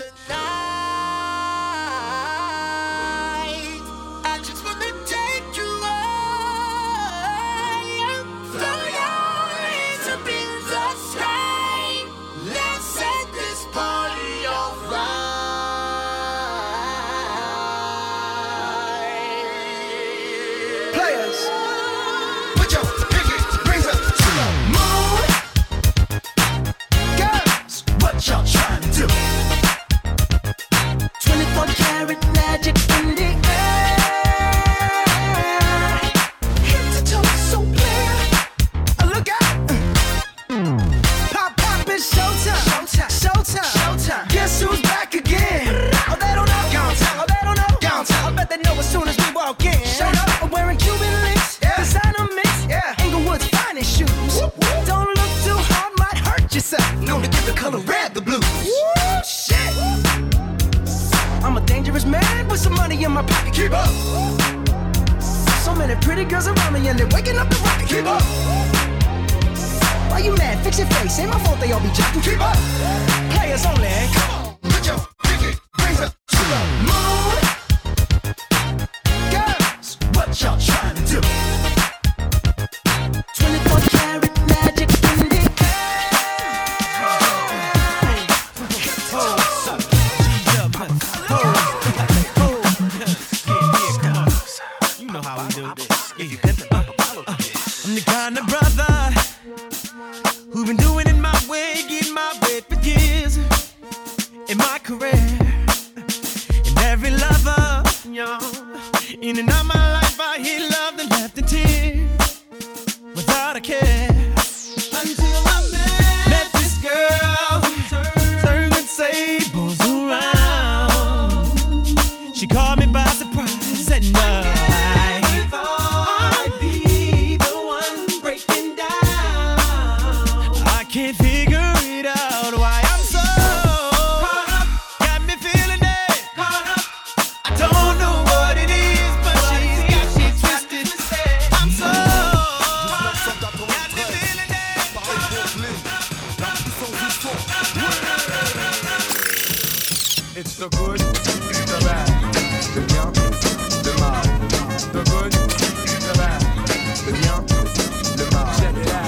tonight.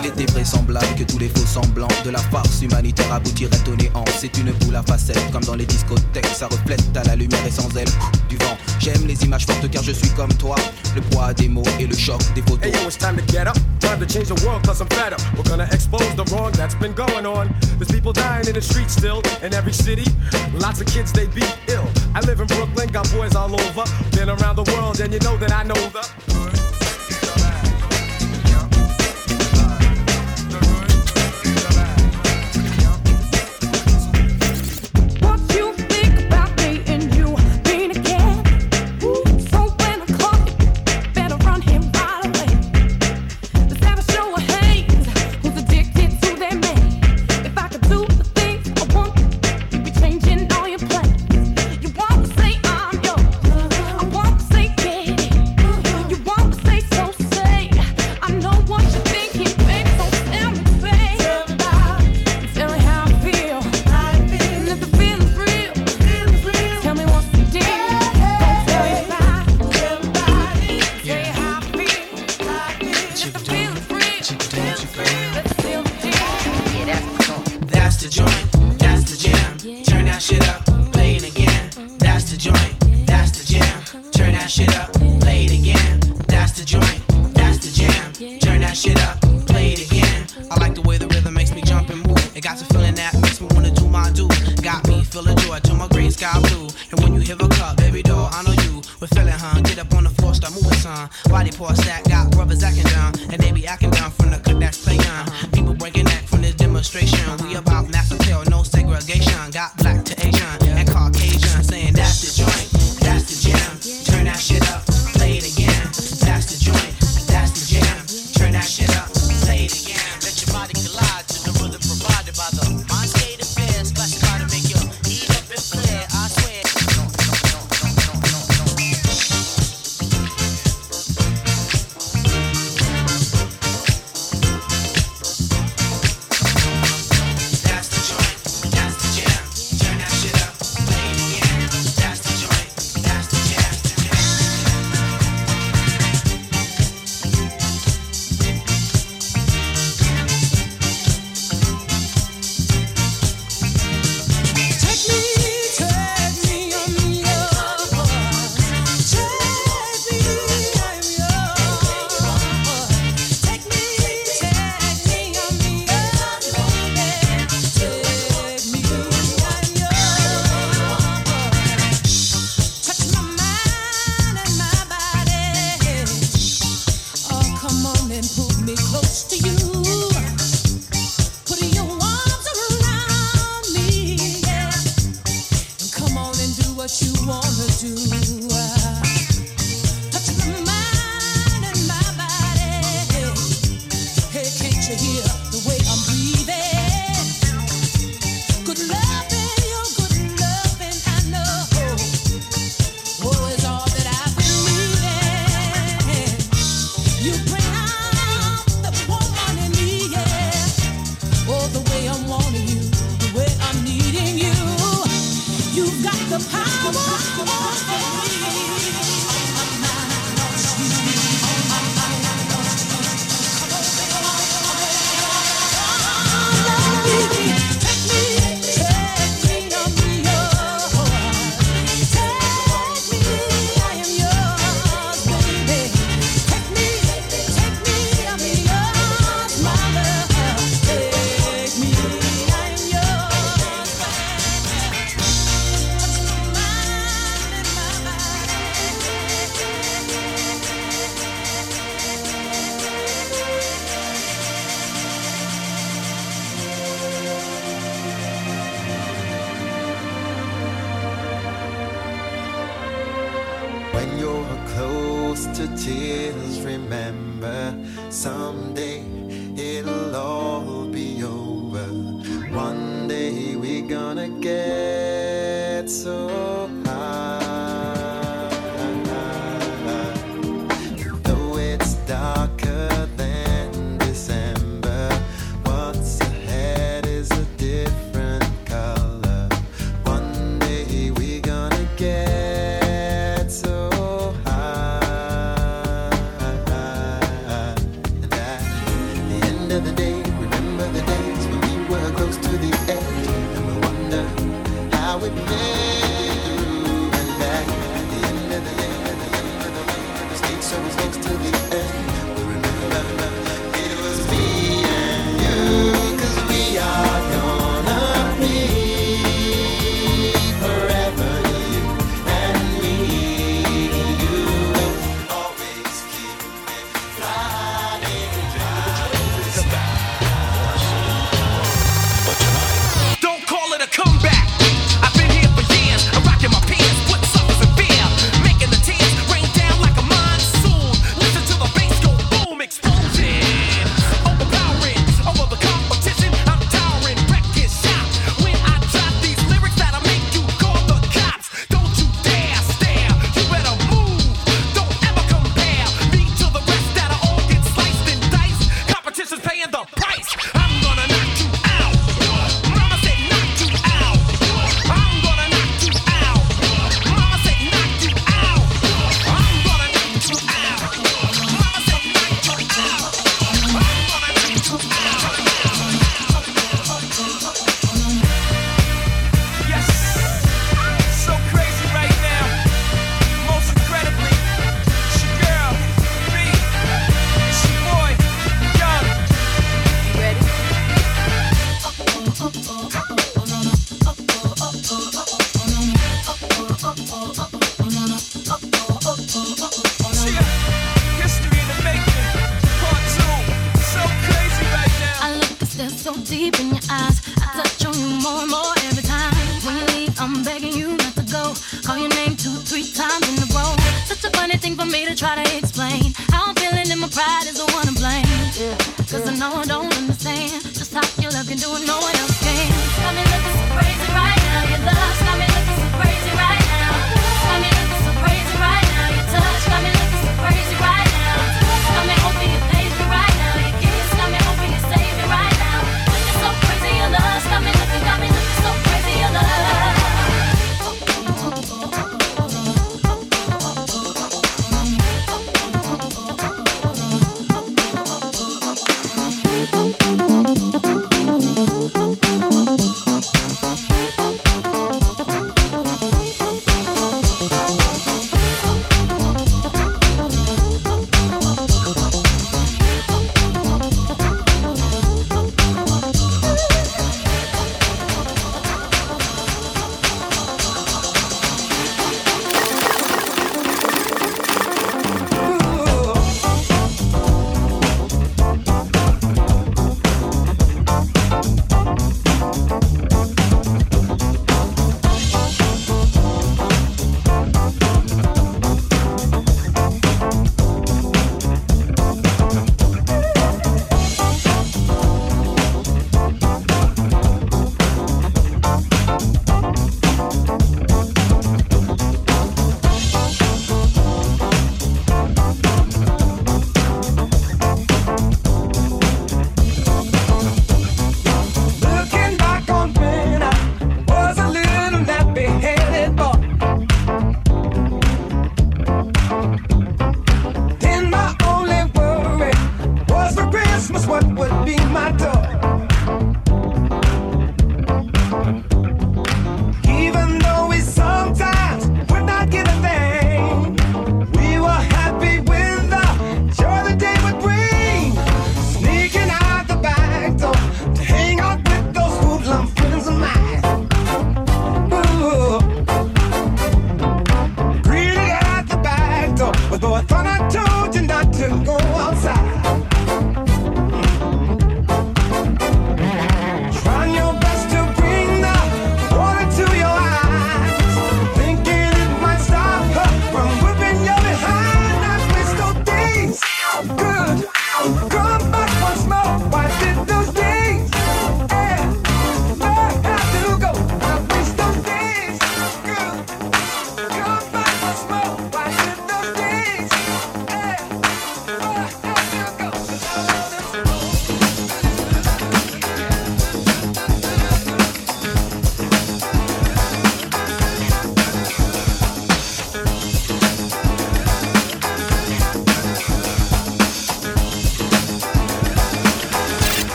Il était vraisemblable que tous les faux semblants de la farce humanitaire aboutiraient au néant. C'est une boule à facettes, comme dans les discothèques, ça reflète à la lumière et sans elle du vent. J'aime les images fortes car je suis comme toi. Le poids des mots et le choc des photos. Hey yo, it's time to get up. Time to change the world cause I'm fed up. We're gonna expose the wrong that's been going on. There's people dying in the streets still in every city. Lots of kids they be ill. I live in Brooklyn, got boys all over. Been around the world and you know that I know the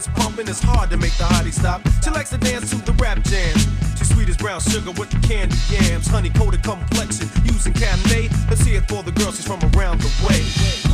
gets pumping, it's hard to make the hottie stop. She likes to dance to the rap jams. She's sweet as brown sugar with the candy yams, honey coated complexion, using Cabernet. Let's see it for the girls. she's from around the way.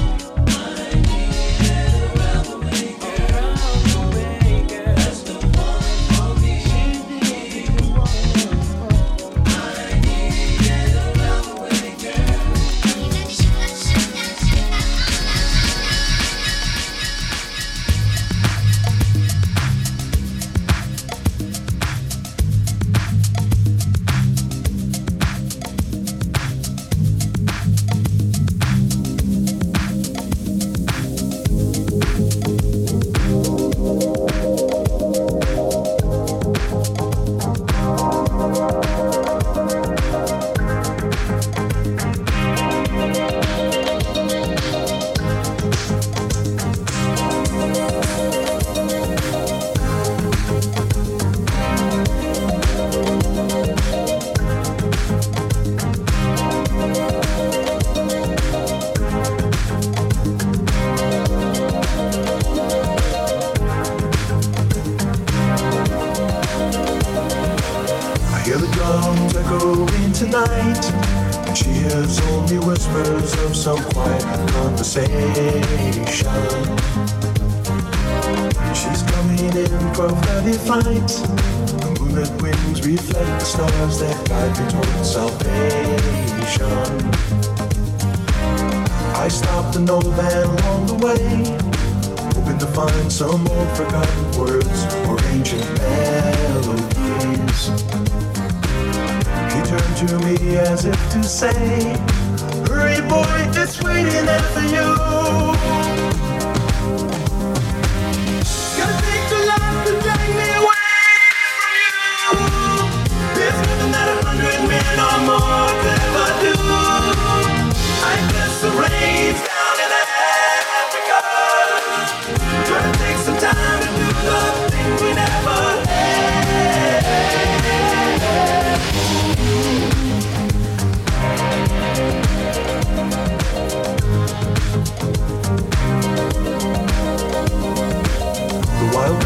to say. Hurry, boy, it's waiting after you.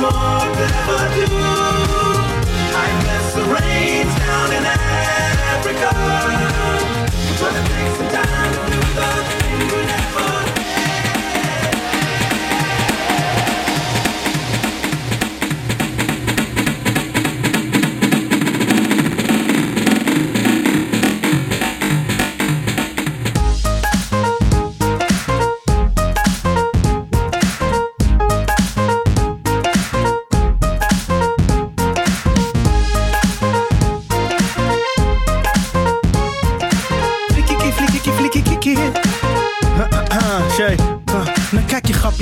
more ever do. I bless the rain's down in Africa, but it takes some time to do the thing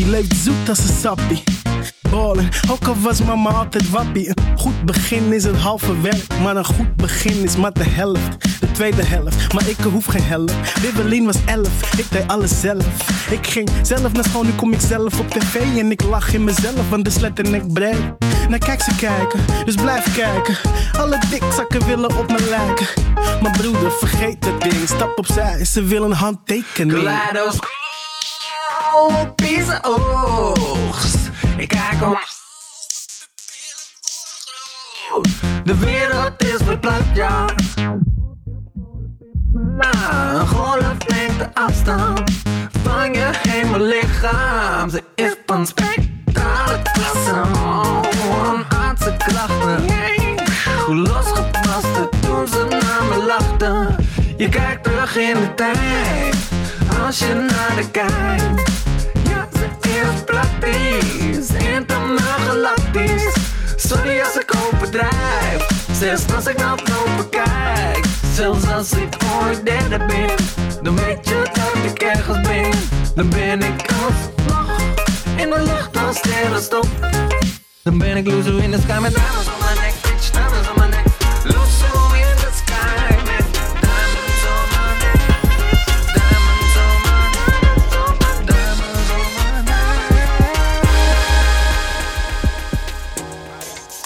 grappie, leeft zoet als een sappie. Ballen, ook al was mama altijd wappie. Een goed begin is het halve werk, maar een goed begin is maar de helft. De tweede helft, maar ik hoef geen helft. Wibbelin was elf, ik deed alles zelf. Ik ging zelf naar school, nu kom ik zelf op tv en ik lach in mezelf, want de slet en ik breed. Nou kijk ze kijken, dus blijf kijken. Alle dikzakken willen op me lijken. Mijn broeder, vergeet dat ding, stap opzij, ze willen handtekening. Kaleidoscoop, pieze oogst. Ik kijk om. De wereld is verplaatst, ja. Na een golf neemt de afstand van je hemellichaam. Ze is van spectrale klasse, van aardse klachten. Hoe losgepaste toen ze naar me lachten. Je kijkt terug in de tijd, als je naar de kijkt. Ja, ze is praktisch, intergalactisch. Sorry als ik overdrijf, zelfs als ik boven kijk. Zelfs als ik ooit derde ben, dan weet je dat ik ergens ben. Dan ben ik als vlag in de lucht als sterrenstof. Dan ben ik loser in the sky met diamonds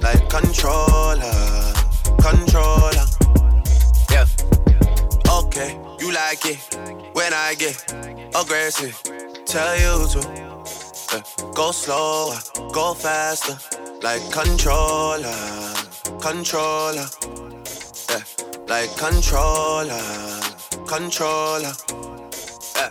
Like controller, controller. Yeah. Okay, you like it when I get aggressive. Tell you to yeah. go slower, go faster, like controller, controller. Yeah, like controller, controller. Yeah.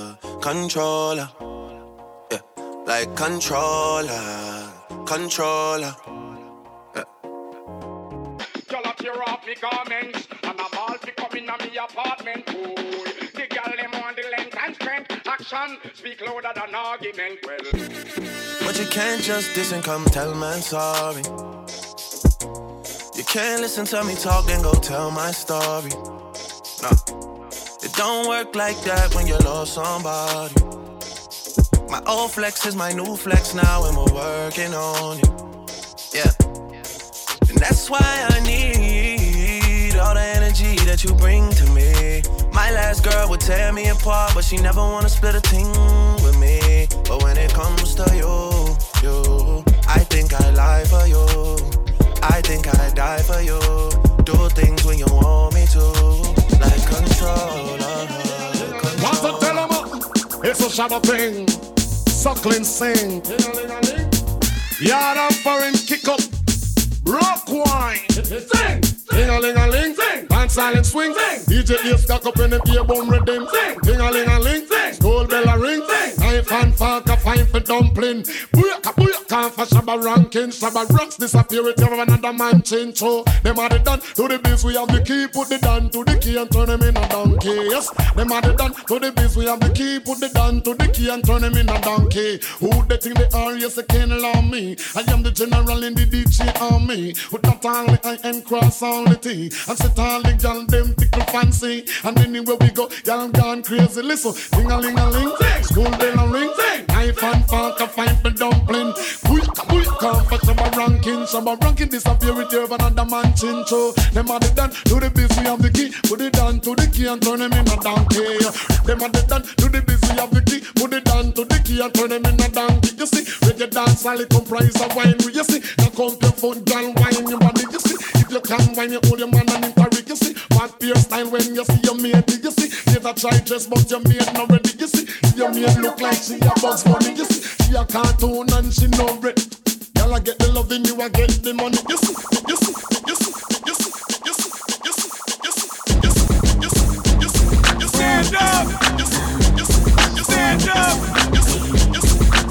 controller. Yeah. Like controller, controller. I tear off me garments And I'm all fi come in a me apartment Ooh, the girl them want the length and strength Action speak louder than argument Well, But you can't just diss and come tell man sorry. You can't listen to me talk and go tell my story. No, it don't work like that when you lost somebody. My old flex is my new flex now, and we're working on it. Yeah, and that's why I need all the energy that you bring to me. My last girl would tear me apart, but she never wanna split a thing with me. But when it comes to you, you, I think I lie for you. I think I die for you. Do things when you want me to, like controller. want to tell 'em uh, It's a shabba thing. Suckling sing. Yard and foreign kick up. Rock wine. Sing Ding a ling. A ling Sing Dance silent swing. Sing DJ ear stuck up in the ear bone rhythm Sing Ding. A ling a ling. Sing Gold bell a ring. Sing Knife and fork a fine for dumpling. Booyaka booyaka for shabba ranking. Shabba rocks disappear with you another man change. So them are the done. To the biz we have the key Put the down to the key and turn him in a donkey. Yes. Them are the done. To the biz we have the key Put the down to the key and turn him in a donkey. Who they think they are? Yes they can't allow me. I am the general in the DJ army. With not only I and cross all the T And set all the gal them tickle fancy. And anywhere we go y'all gone crazy. Listen Ding a ling a ling. School bell a ring. Knife and fork a fight for dumpling. We, we can't fuck some ranking, some ranking disappear with you another man chin so Them are the done to the busy of the key, put it down to the key and turn them in a donkey. Them are the done to the busy of the key, put it down to the key and turn them in a donkey. You see, reggae dance all it comprise of wine. You see, now come your foot, girl, wine your body. You see, you can when you hold your man and him parry, you see. Bad beer style when you see your maid. you see? Never try dress, but your maid not ready, you see. Your maid look like she a bugs money, you see. She a cartoon and she no red. Y'all get the loving, you I get the money, you see, you see, you see, you see. Stand up! Stand up!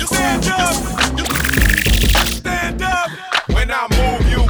Stand up! Stand up! When I move you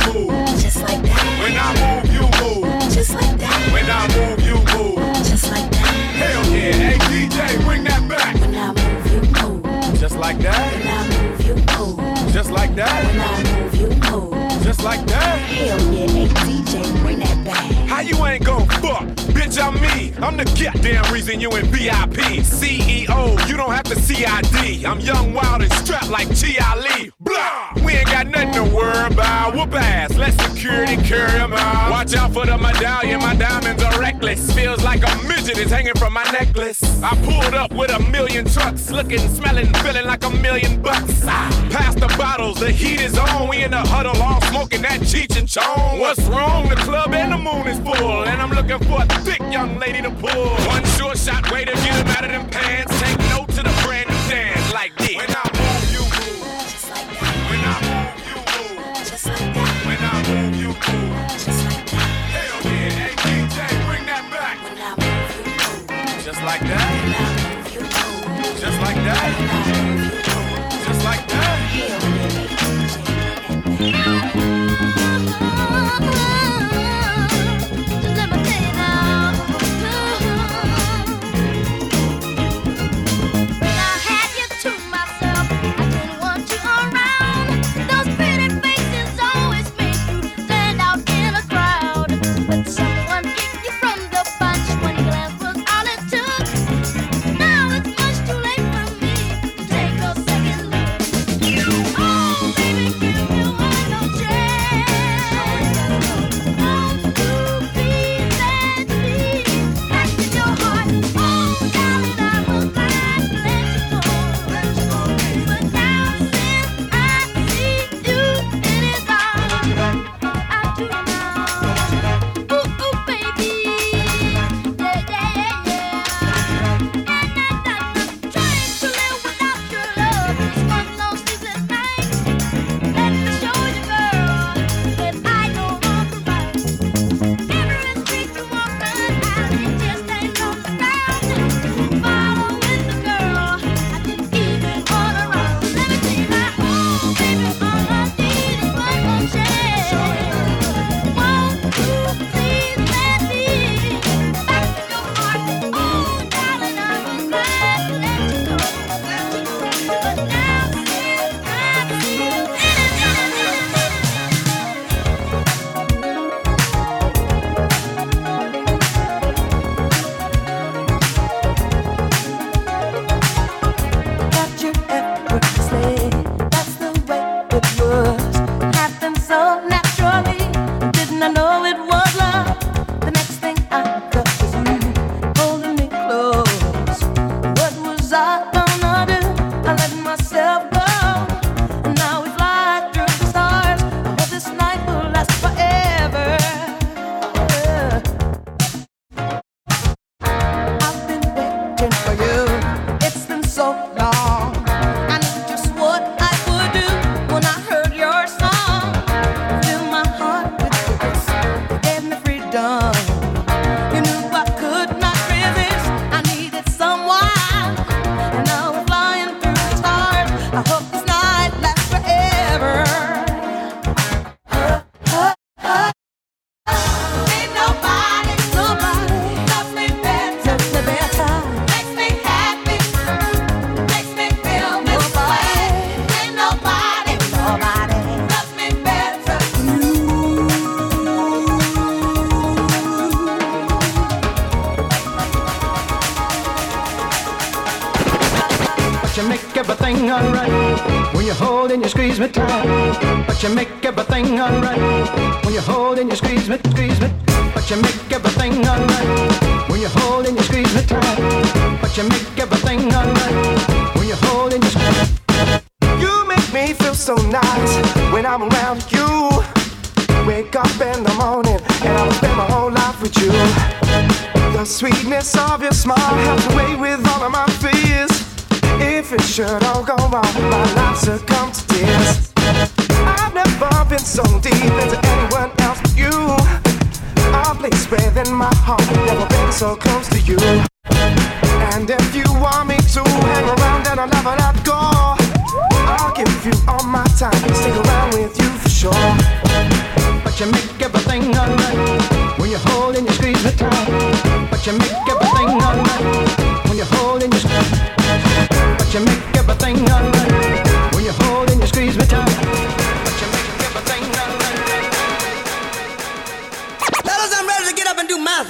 when I move, you move. Uh, just like that, When I move, you move. Uh, just like that. Hell yeah. Hey, DJ, bring that back. When I move, you move. Just like that. When I move, you move. Just like that. When I move, you move. Just like that. Hell yeah, hey DJ, bring that back. How you ain't gon' fuck? Bitch, I'm me. I'm the goddamn reason you in VIP. CEO, you don't have to CID. I'm young, wild, and strapped like T.I. Lee. Blah! We ain't got nothing to worry about. Whoop ass. Let security carry carry 'em out. Watch out for the medallion. My diamonds are reckless. Feels like a midget is hanging from my necklace. I pulled up with a million trucks. Looking, smelling, feeling like a million bucks. Ah, Pass the bottles. The heat is on. We in the huddle all smoking that Cheech and Chong. What's wrong? The club and the moon is full. And I'm looking for a thick young lady to pull. One short shot way to get him out of them pants. Take note to the brand new dance like this. tonight.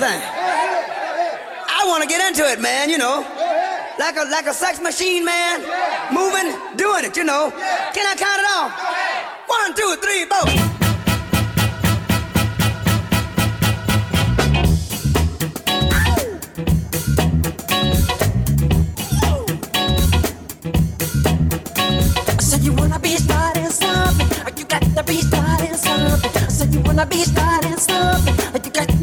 thing. I want to get into it, man, you know. Like a, like a sex machine, man. Moving, doing it, you know. Can I count it off? One, two, three, four. be starting something. You got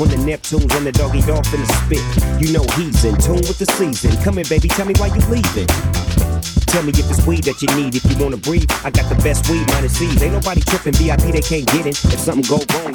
when the Neptunes run the doggy off in the spit. You know he's in tune with the season. Come here, baby, tell me why you leaving. Tell me if it's weed that you need. If you wanna breathe, I got the best weed minus seeds. Ain't nobody tripping. VIP they can't get in. If something go wrong,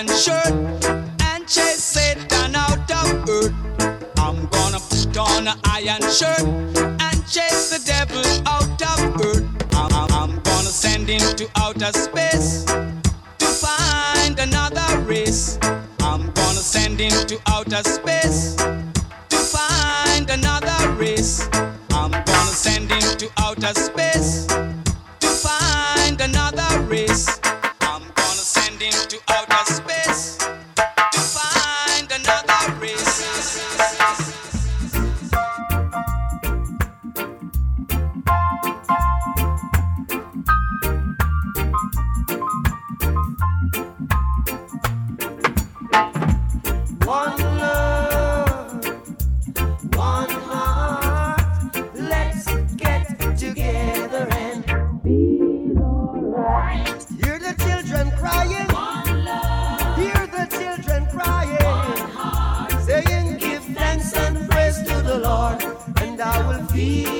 on shirt and chase Satan out of earth. I'm gonna put on an iron shirt and chase the devil out of earth. I'm, I'm- I'm gonna send him to outer space to find another race. I'm gonna send him to outer space to find another race. I'm gonna send him to outer space I will feel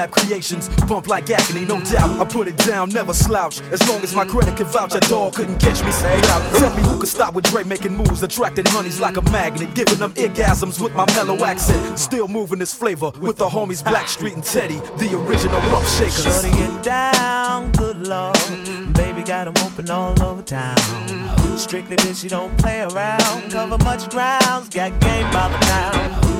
collab creations. Bump like agony, no doubt. I put it down, never slouch. As long as my credit can vouch, a dog couldn't catch me. Say out. Tell me who could stop with Dre making moves, attracting honeys like a magnet, giving them orgasms with my mellow accent. Still moving this flavor with the homies Blackstreet and Teddy, the original rough shakers. Shorty get down, good lord. Baby got 'em open all over town. Strictly bitch, you don't play around. Cover much grounds, got game by the pound.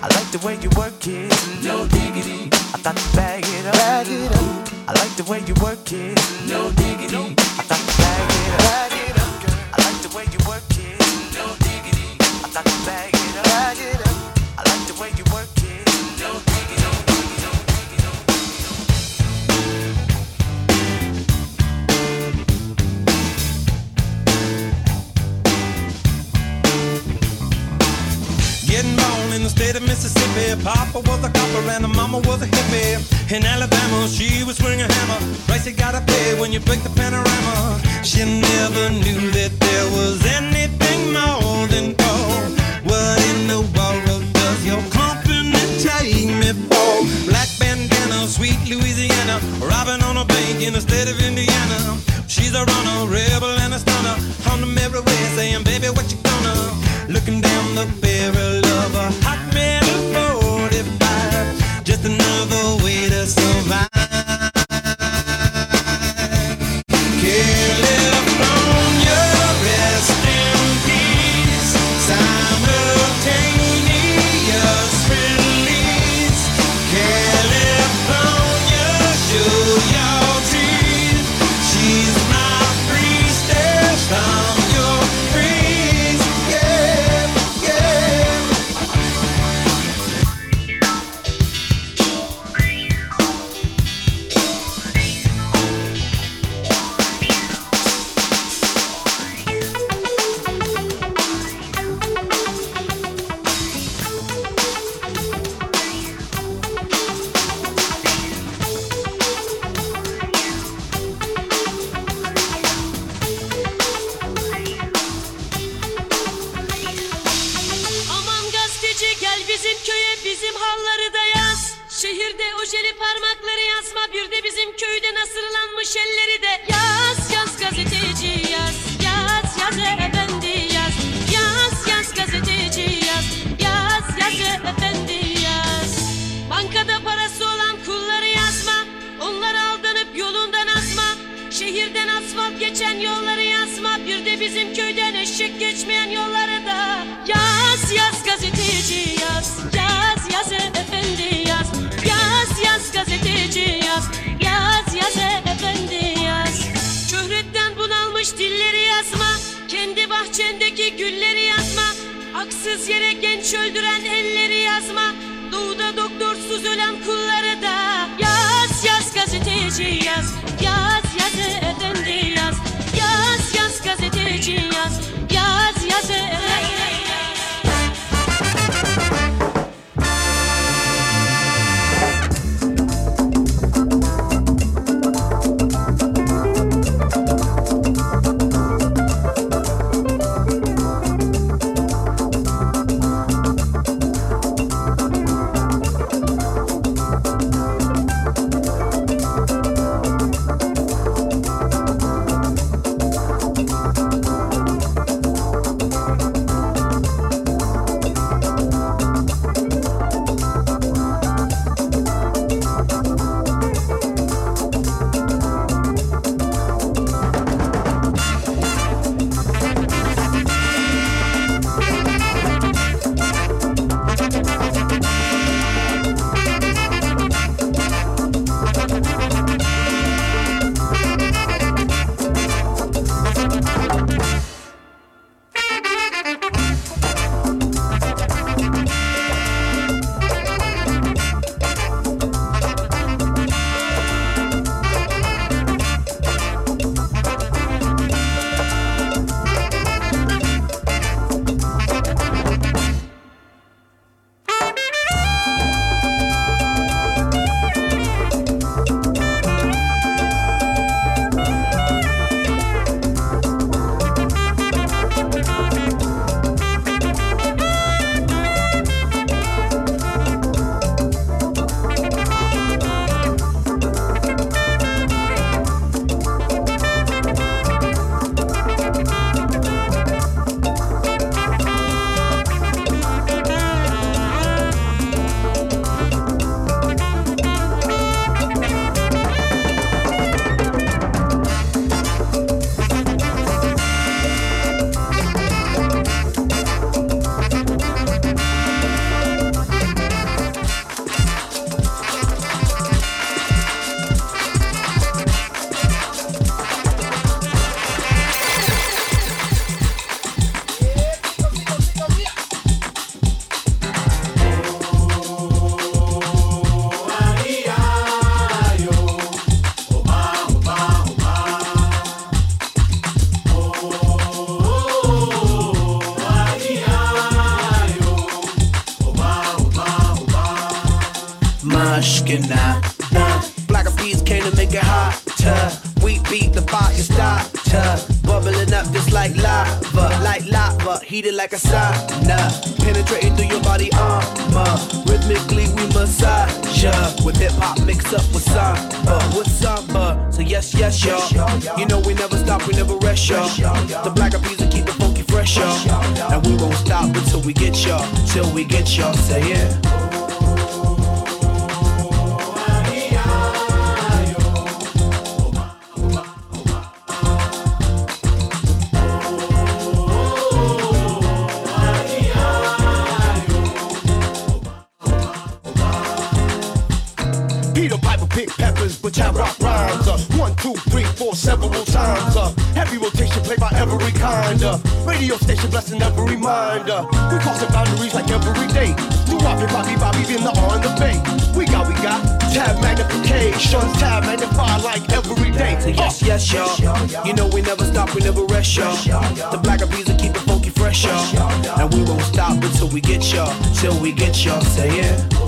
I like the way you work it, no diggity. I thought you bag it up, bag it up. I like the way you work it, no diggity. I thought you bag it up, bag it up. I like the way you work it, no diggity. I thought you bag it up, the state of Mississippi. Papa was a copper and the mama was a hippie. In Alabama, she was swinging a hammer. Price you gotta pay when you break the panorama. She never knew that there was anything more than gold. What in the world does your company take me for? Black bandana, sweet Louisiana. Robbing on a bank in the state of Indiana. She's a runner, rebel and a stunner. On them everywhere saying, yes, y'all. You know we never stop, we never rest, y'all. The black will keep the funky fresh, y'all. And we won't stop until we get y'all, till we get y'all. Say yeah. Uh, radio station blessing every mind. Uh, we crossing boundaries like every day. Do Bobby, Bobby, Bobby, in the on the bay. We got, we got tab magnification, tab magnify like every day. So yes, yes, y'all. You know we never stop, we never rest, y'all. The Black Eyed Peas will keep it funky fresh, y'all. And we won't stop until we get y'all, till we get y'all. Say yeah.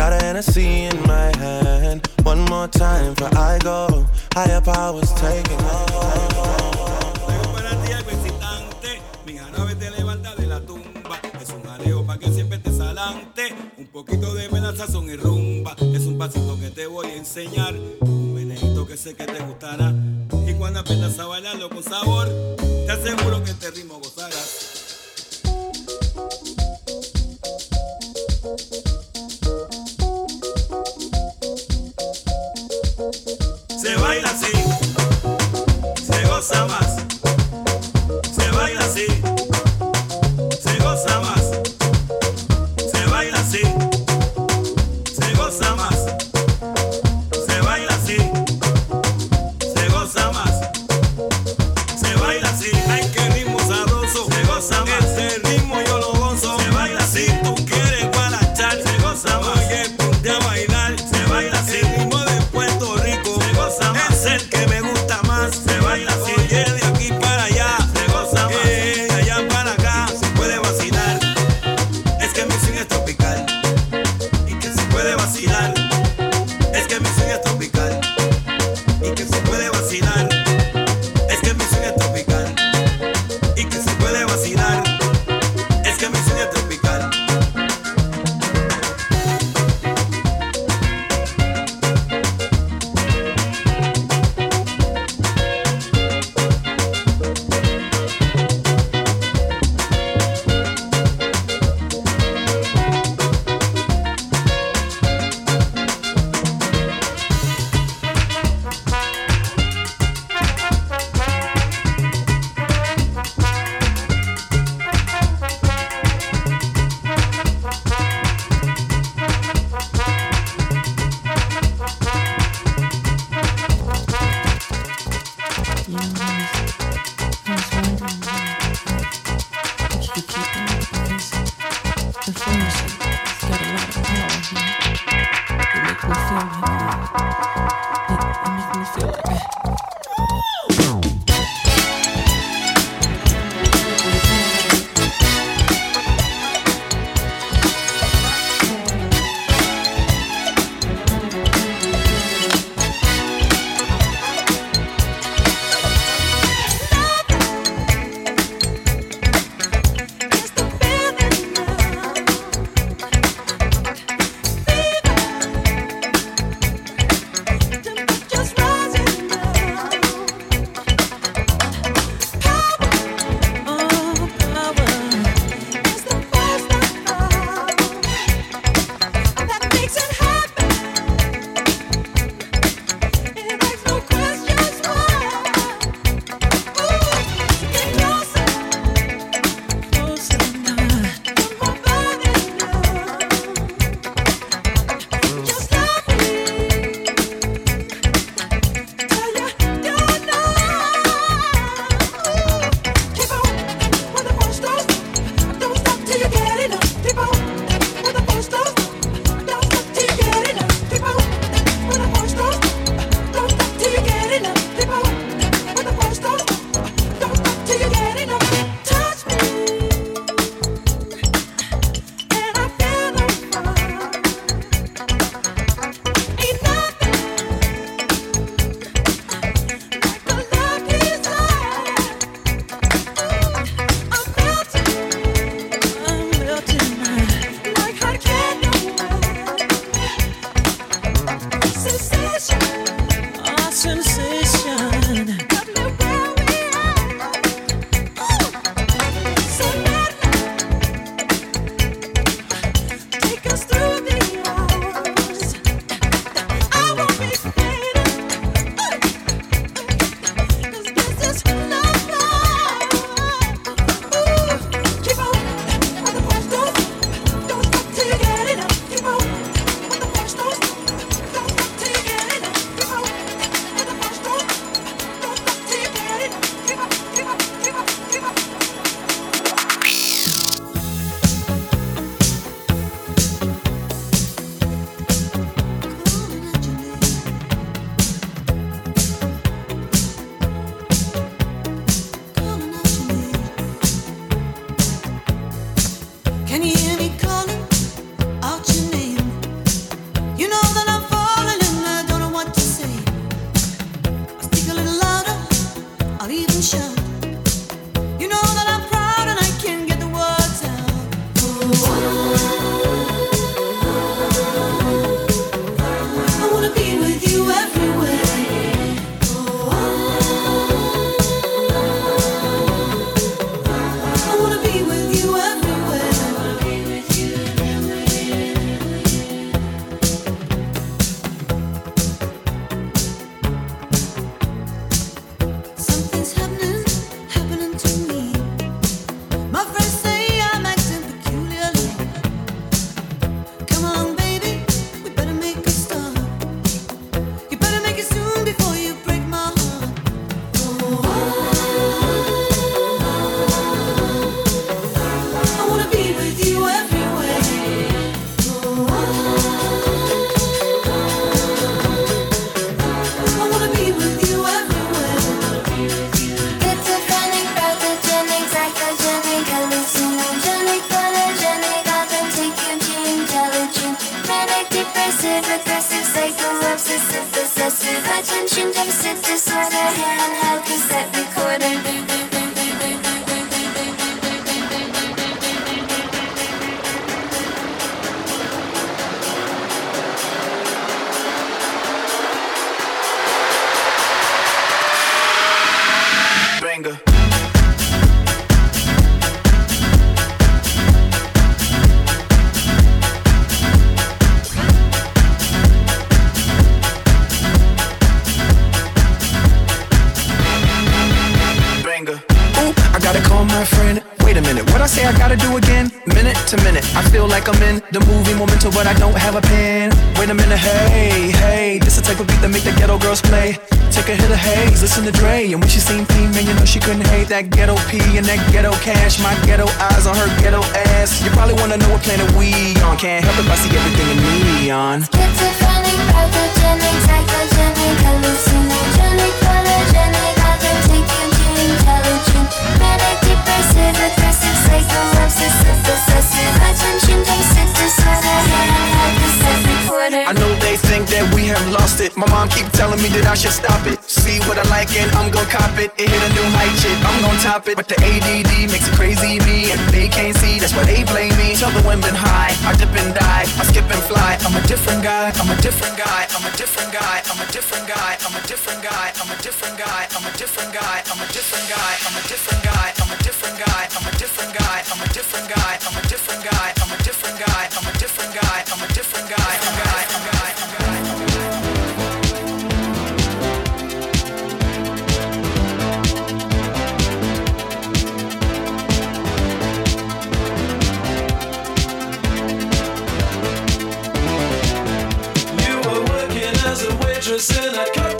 Got a Hennessy in my hand. One more time before I go. Higher powers taking hold Para ti algo excitante, mi te levanta de la tumba. Es un jaleo pa' que siempre estés adelante. Un poquito de melaza son y rumba. Es un pasito que te voy a enseñar. Un venenito que sé que te gustará. Y cuando aprendas a bailarlo con sabor, te aseguro que este ritmo gozarás. Se I gotta do again? Minute to minute, I feel like I'm in the movie momentum, but I don't have a pen. Wait a minute, hey, hey, this the type of beat that make the ghetto girls play. Take a hit of haze, listen to Dre, and when she seen P, man, you know she couldn't hate that ghetto P and that ghetto cash. My ghetto eyes on her ghetto ass. You probably wanna know what planet we on. Can't help if I see everything in neon. Schizophrenic, pathogenic, psychogenic, hallucinogenic, polygenic. I can take you to intelligent, manic, depressive, aggressive. I know they think that we have lost it. My mom keep telling me that I should stop it. See what I like and I'm gon' cop it. It hit a new height, shit. I'm gon' top it. But the ADD makes it crazy me, and they can't see. That's why they blame me. Tell the women high, I dip and die, I skip and fly. I'm a different guy. I'm a different guy. I'm a different guy. I'm a different guy. I'm a different guy. I'm a different guy. I'm a different guy. I'm a different guy. I'm a different guy. I'm a different guy. I'm a different guy. I'm a different guy. I'm a different guy. I'm a different guy. I'm a different guy. I'm a different guy. I'm a guy. I'm a guy. I'm a guy. You were working as a waitress in a cocktail